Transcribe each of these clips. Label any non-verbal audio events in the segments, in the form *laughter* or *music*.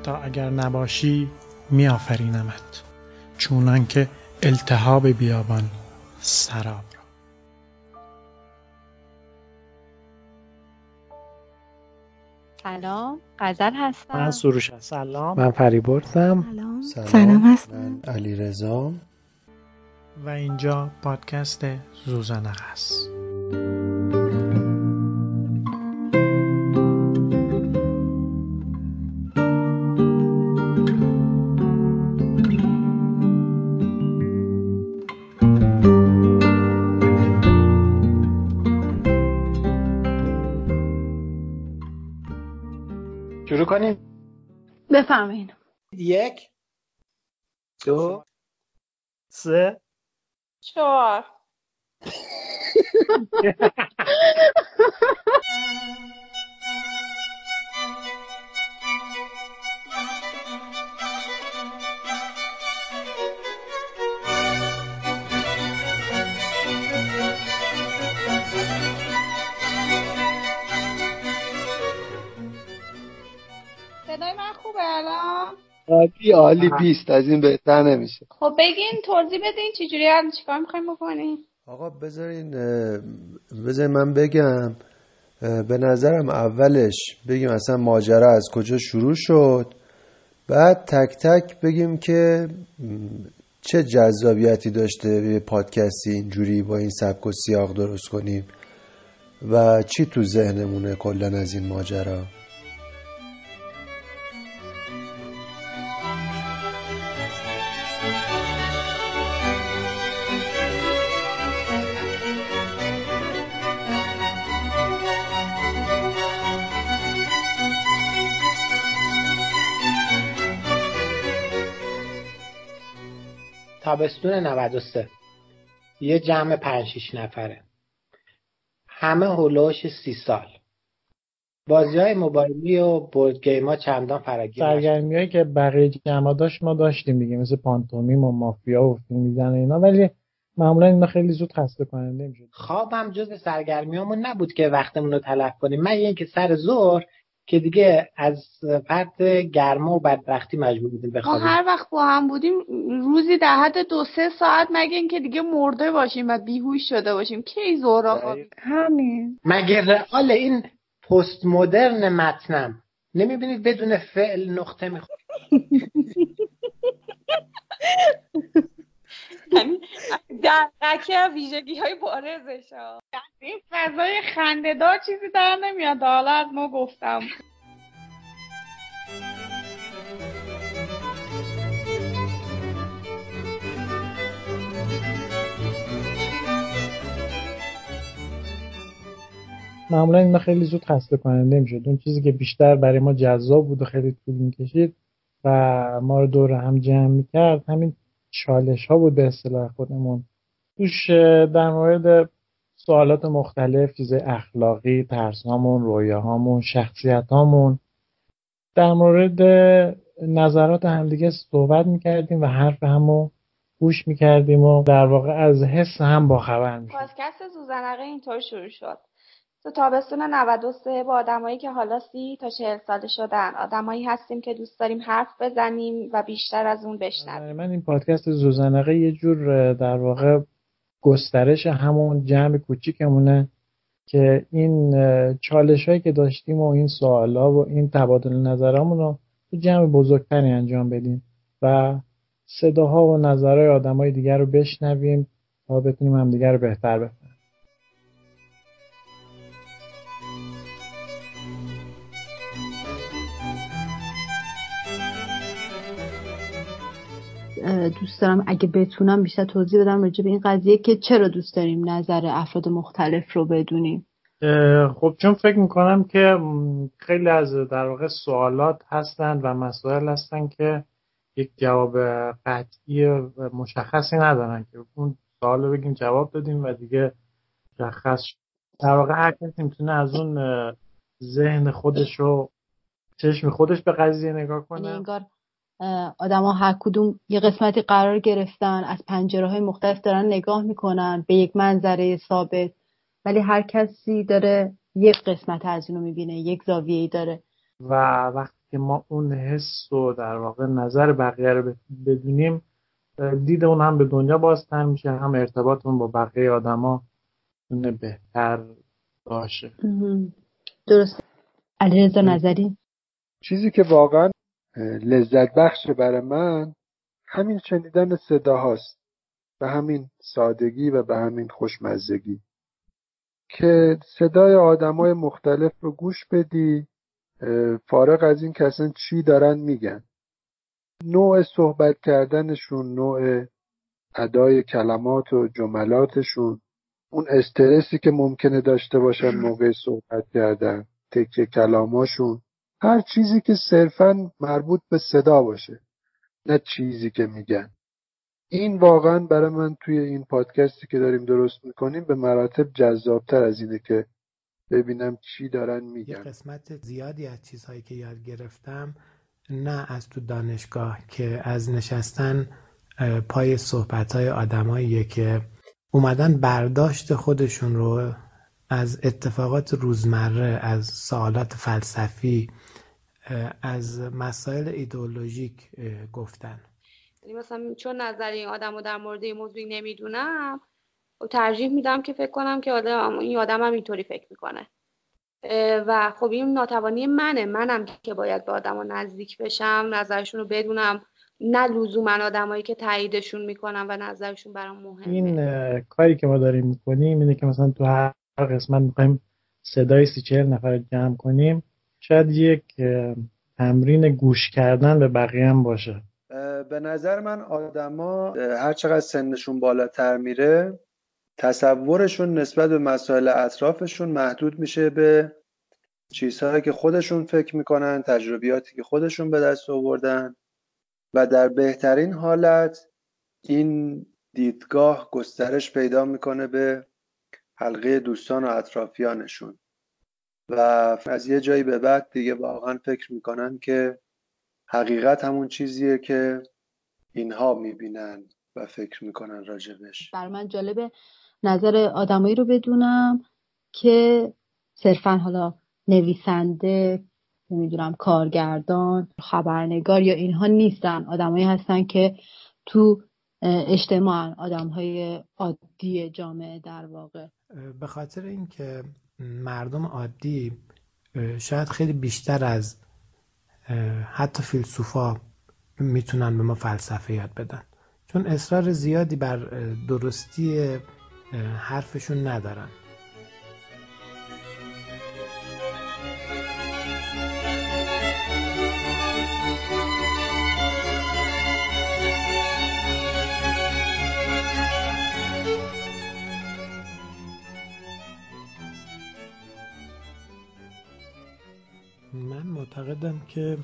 حتی اگر نباشی میآفرینمت چونان که التهاب بیابان سراب را. سلام غزل هستم. من سروش هستم. سلام من فریبرزم سلام. سلام, سلام هستم. من علی رزام و اینجا پادکست زوزنق است. شروع کنیم؟ بفرمایید یک دو سه. چهار. *laughs* عالی عالی بیست از این بهتر نمیشه. خب بگین توضیح بدین چجوری الان چیکار می‌خوایم بکنین آقا بذارین بذارین من بگم به نظرم اولش بگیم اصلا ماجرا از کجا شروع شد بعد تک تک بگیم که چه جذابیتی داشته یه پادکستی اینجوری با این سبک و سیاق درست کنیم و چی تو ذهنمونه کلا از این ماجرا؟ تابستون 93 یه جمع پنج شیش نفره. همه هلوش سی سال. بازی های موبایلی و board game ها چندان فراگیر. سرگرمی هایی که بقیه جمع داشت ما داشتیم دیگه مثل پانتومیم و مافیا و فیلم میزن اینا ولی معمولا اینا خیلی زود خسته کننده می‌شد. خوابم جز سرگرمیامون نبود که وقتمون رو تلف کنیم. من اینکه سر ظهر که دیگه از فرد گرما و بدبختی مجبور بودیم ما بخوابیم. هر وقت با هم بودیم روزی در حد دو سه ساعت مگه اینکه دیگه مرده باشیم و بیهوش شده باشیم. کی زورا همین. مگه رئال این پست مدرن متنم نمی‌بینید بدون فعل نقطه می‌خواد *laughs* یعنی دقیقه ویژگی های بارزش ها این فضای خندهدار چیزی در نمیاد. حالا از ما گفتم. معمولا اینا خیلی زود خسته کننده می‌شد. اون چیزی که بیشتر برای ما جذاب بود و خیلی طول می‌کشید و ما رو دور هم جمع می‌کرد همین چالش ها بود به اصطلاح خودمون. توش در مورد سوالات مختلف چیز اخلاقی ترس هامون رویاهامون شخصیت هامون در مورد نظرات همدیگه صحبت می‌کردیم و حرف همو گوش می‌کردیم و در واقع از حس هم باخبر می‌شد پادکست زوزنقه اینطور شروع شد. تو تابستون 93 با آدمایی که حالا سی تا چهل ساله شدن. آدمایی هستیم که دوست داریم حرف بزنیم و بیشتر از اون بشنویم. من این پادکست زوزنقه یه جور در واقع گسترش همون جمع کوچیکمونه که این چالش هایی که داشتیم و این سوالا و این تبادل نظرامون رو تو جمع بزرگتری انجام بدیم و صداها و نظرهای آدمای دیگر رو بشنویم تا بتونیم همدیگر رو بهتر بفهمیم. دوست دارم اگه بتونم بیشتر توضیح بدم راجع به این قضیه که چرا دوست داریم نظر افراد مختلف رو بدونیم خب چون فکر می‌کنم که خیلی از در واقع سوالات هستند و مسائل هستن که یک جواب قطعی و مشخصی ندارن که اون سوال رو بگیم جواب دادیم و دیگه مشخص. در واقع هر کسی می‌تونه از اون ذهن خودش رو چشم خودش به قضیه نگاه کنه انگار آدما هر کدوم یه قسمتی قرار گرفتن از پنجره های مختلف دارن نگاه می‌کنن به یک منظره ثابت. ولی هر کسی داره یک قسمت از اینو می‌بینه یک زاویه‌ای داره. و وقتی که ما اون حس و در واقع نظر بقیه رو بدونیم دید اون هم به دنیا بازتر میشه هم ارتباطمون با بقیه آدما بهتر باشه. درست علیرضا نظری؟ چیزی که واقعا لذت بخش برای من همین شنیدن صدا هاست به همین سادگی و به همین خوشمزگی. که صدای آدمای مختلف رو گوش بدی فارغ از این که اصلا چی دارن میگن. نوع صحبت کردنشون نوع ادای کلمات و جملاتشون اون استرسی که ممکنه داشته باشن موقع صحبت کردن تکه کلاماشون. هر چیزی که صرفا مربوط به صدا باشه نه چیزی که میگن. این واقعا برای من توی این پادکستی که داریم درست می‌کنیم به مراتب جذابتر از اینه که ببینم چی دارن میگن. یه قسمت زیادی از چیزهایی که یاد گرفتم نه از تو دانشگاه که از نشستن پای صحبت های آدماییه که اومدن برداشت خودشون رو از اتفاقات روزمره از سوالات فلسفی از مسائل ایدئولوژیک گفتن. یعنی مثلا چون نظر این آدم رو در مورد این موضوع نمی‌دونم ترجیح میدم که فکر کنم که آدم این آدم هم اینطوری فکر می‌کنه. و خب این ناتوانی منه. منم که باید به آدم نزدیک بشم نظرشون رو بدونم. نه لزوما آدمایی که تاییدشون می‌کنم و نظرشون برام مهمه. این کاری که ما داریم می‌کنیم اینه که مثلا تو هر قسمت می‌خوایم صدای سی چهل نفر جمع کنیم. شاید یک تمرین گوش کردن به بقیه هم باشه. به نظر من آدما هر چقدر سنشون بالاتر میره تصورشون نسبت به مسائل اطرافشون محدود میشه به چیزهایی که خودشون فکر می‌کنن تجربیاتی که خودشون به دست آوردن. و در بهترین حالت این دیدگاه گسترش پیدا می‌کنه به حلقه دوستان و اطرافیانشون. و از یه جایی به بعد دیگه واقعا فکر می‌کنن که حقیقت همون چیزیه که اینها می‌بینن و فکر می‌کنن راجبش. بر من جالبه نظر آدمایی رو بدونم که صرفا حالا نویسنده نمی‌دونم کارگردان خبرنگار یا اینها نیستن. آدمایی هستن که تو اجتماع آدم های عادی جامعه در واقع. به خاطر اینکه مردم عادی شاید خیلی بیشتر از حتی فیلسوفا می‌تونن به ما فلسفه یاد بدن. چون اصرار زیادی بر درستی حرفشون ندارن. معتقدم که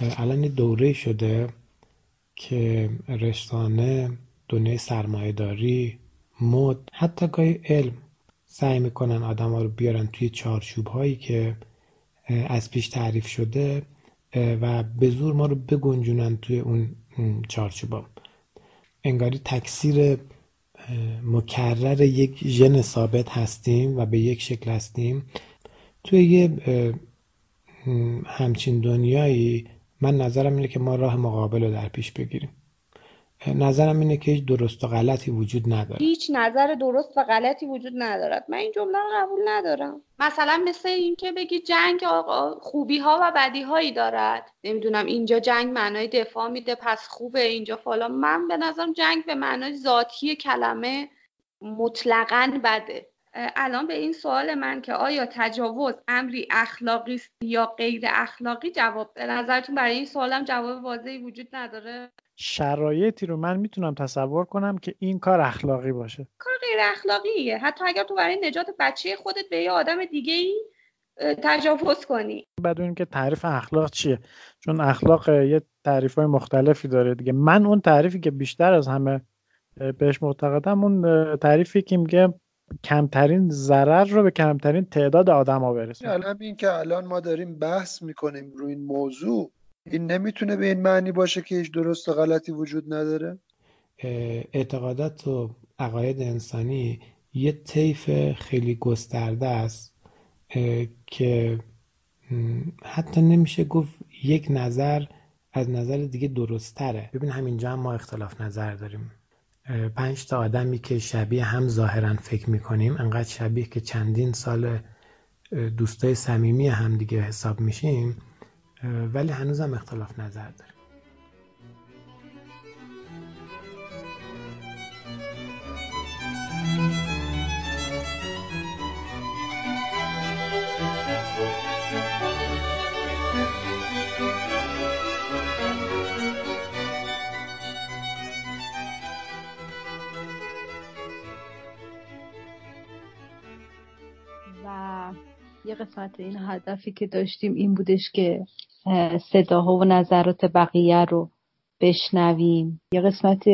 الان دوره شده که رسانه دنیای سرمایهداری مد حتی گاهی علم سعی می‌کنن آدم ها رو بیارن توی چارچوب هایی که از پیش تعریف شده و به زور ما رو بگنجونن توی اون چارچوب. انگاری تکثیر مکرر یک ژن ثابت هستیم و به یک شکل هستیم توی یه همچین دنیایی من نظرم اینه که ما راه مقابل رو در پیش بگیریم. نظرم اینه که هیچ درست و غلطی وجود نداره. هیچ نظر درست و غلطی وجود ندارد. من این جمله رو قبول ندارم. مثلا مثل اینکه بگی جنگ خوبی ها و بدی هایی دارد. نمی‌دونم اینجا جنگ معنای دفاع میده پس خوبه اینجا فلان. من به نظرم جنگ به معنای ذاتی کلمه مطلقا بده. الان به این سوال من که آیا تجاوز امری اخلاقی است یا غیر اخلاقی؟ جواب به نظرتون برای این سوالم جواب واضحی وجود نداره. شرایطی رو من می‌تونم تصور کنم که این کار اخلاقی باشه. کار غیر اخلاقیه. حتی اگر تو برای نجات بچه خودت به یه آدم دیگه ای تجاوز کنی. بدونیم که تعریف اخلاق چیه. چون اخلاق یه تعریف های مختلفی داره دیگه. من اون تعریفی که بیشتر از همه بهش معتقدم اون تعریفی که میگه کمترین ضرر رو به کمترین تعداد آدم ها برسیم الان این که الان ما داریم بحث می‌کنیم روی این موضوع این نمی‌تونه به این معنی باشه که هیچ درست و غلطی وجود نداره؟ اعتقادات و عقاید انسانی یه طیف خیلی گسترده است که حتی نمیشه گفت یک نظر از نظر دیگه درست تره ببین همینجا هم ما اختلاف نظر داریم. پنج تا آدمی که شبیه هم ظاهرا فکر می‌کنیم انقدر شبیه که چندین سال دوستای صمیمی هم دیگه حساب میشیم ولی هنوزم اختلاف نظر داریم. قسمت این هدفی که داشتیم این بودش که صداها و نظرات بقیه رو بشنویم. یه قسمت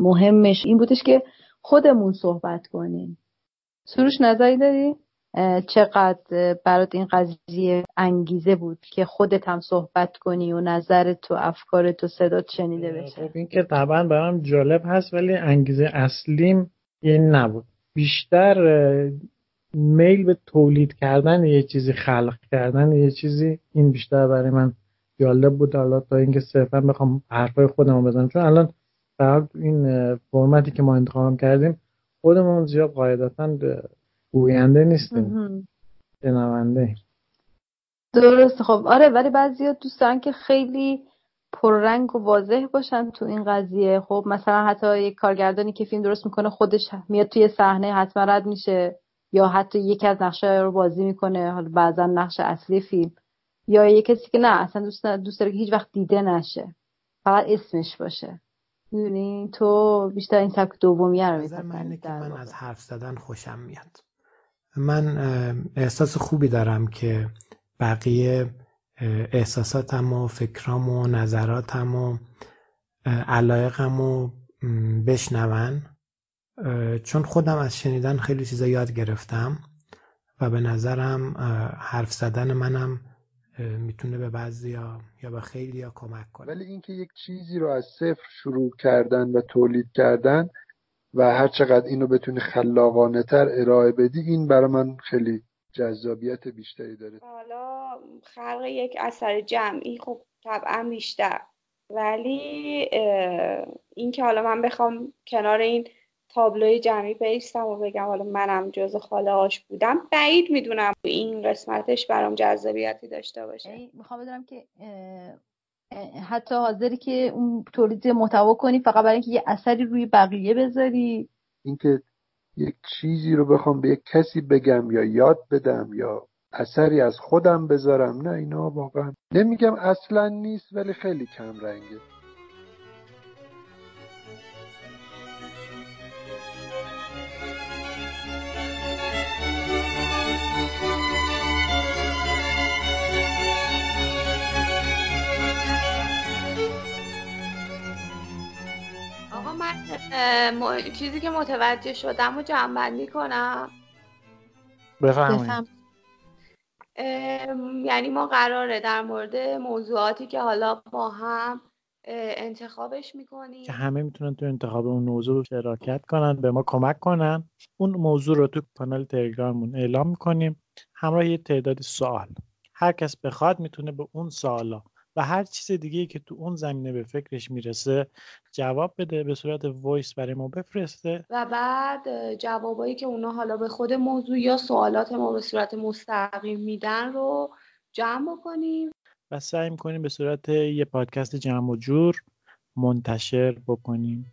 مهمش این بودش که خودمون صحبت کنیم. سروش نظری داری؟ چقدر برات این قضیه انگیزه بود که خودت هم صحبت کنی و نظر تو افکار تو صدات شنیده بشه؟ خب این که طبعا برام جالب هست ولی انگیزه اصلیم این نبود. بیشتر میل به تولید کردن یه چیزی خلق کردن یه چیزی این بیشتر برای من جالب بود. حالا تا اینکه صرفا بخوام حرفای خودمو بزنم. چون الان در این فرمتی که ما انتخاب کردیم خودمون زیاد قاعدتا گوینده نیستیم. شنونده. درست خب آره ولی بعضی دوست دارن که خیلی پررنگ و واضح باشن تو این قضیه. خب مثلا حتی یک کارگردانی که فیلم درست می‌کنه خودش میاد توی صحنه حتما رد میشه. یا حتی یکی از نقشه رو بازی می‌کنه حالا بعضا نقش اصلی فیلم یا یه کسی که نه اصلا دوست دوست داره که هیچ وقت دیده نشه. فقط اسمش باشه. می‌دونی؟ تو بیشتر این سبک دومیه رو من که من از حرف زدن خوشم میاد. من احساس خوبی دارم که بقیه احساساتم و فکرام و نظراتم و علایقم رو بشنون. چون خودم از شنیدن خیلی چیزا یاد گرفتم و به نظرم حرف زدن منم می‌تونه به بعضی یا, یا به خیلی یا کمک کنه. ولی اینکه یک چیزی رو از صفر شروع کردن و تولید کردن و هر چقدر اینو بتونی خلاقانه تر ارائه بدی این برای من خیلی جذابیت بیشتری داره. حالا خلق یک اثر جمعی خب طبعا بیشتر. ولی اینکه حالا من بخوام کنار این تابلوی جمعی بیستم و بگم حالا منم جز خاله آش بودم. بعید می‌دونم این قسمتش برام جذابیتی داشته باشه. می‌خوام بدونم که حتی حاضری که اون تولید محتوا کنی فقط برای اینکه یه اثری روی بقیه بذاری؟ اینکه یک چیزی رو بخوام به یک کسی بگم یا یاد بدم یا اثری از خودم بذارم نه اینا واقعا نمیگم اصلا نیست ولی خیلی کم رنگه. چیزی که متوجه شدم و جمع کنم. بفرمایید. یعنی ما قراره در مورد موضوعاتی که حالا با هم انتخابش می‌کنیم. که همه می‌تونن تو انتخاب اون موضوع شراکت کنن به ما کمک کنن. اون موضوع رو تو کانال تلگراممون اعلام می‌کنیم. همراه یه تعداد سوال. هر کس بخواد می‌تونه به اون سوالا و هر چیز دیگه که تو اون زمینه به فکرش می‌رسه جواب بده به صورت وایس برای ما بفرسته. و بعد جوابایی که اونا حالا به خود موضوع یا سوالات ما به صورت مستقیم میدن رو جمع بکنیم. و سعی می‌کنیم به صورت یه پادکست جمع و جور منتشر بکنیم.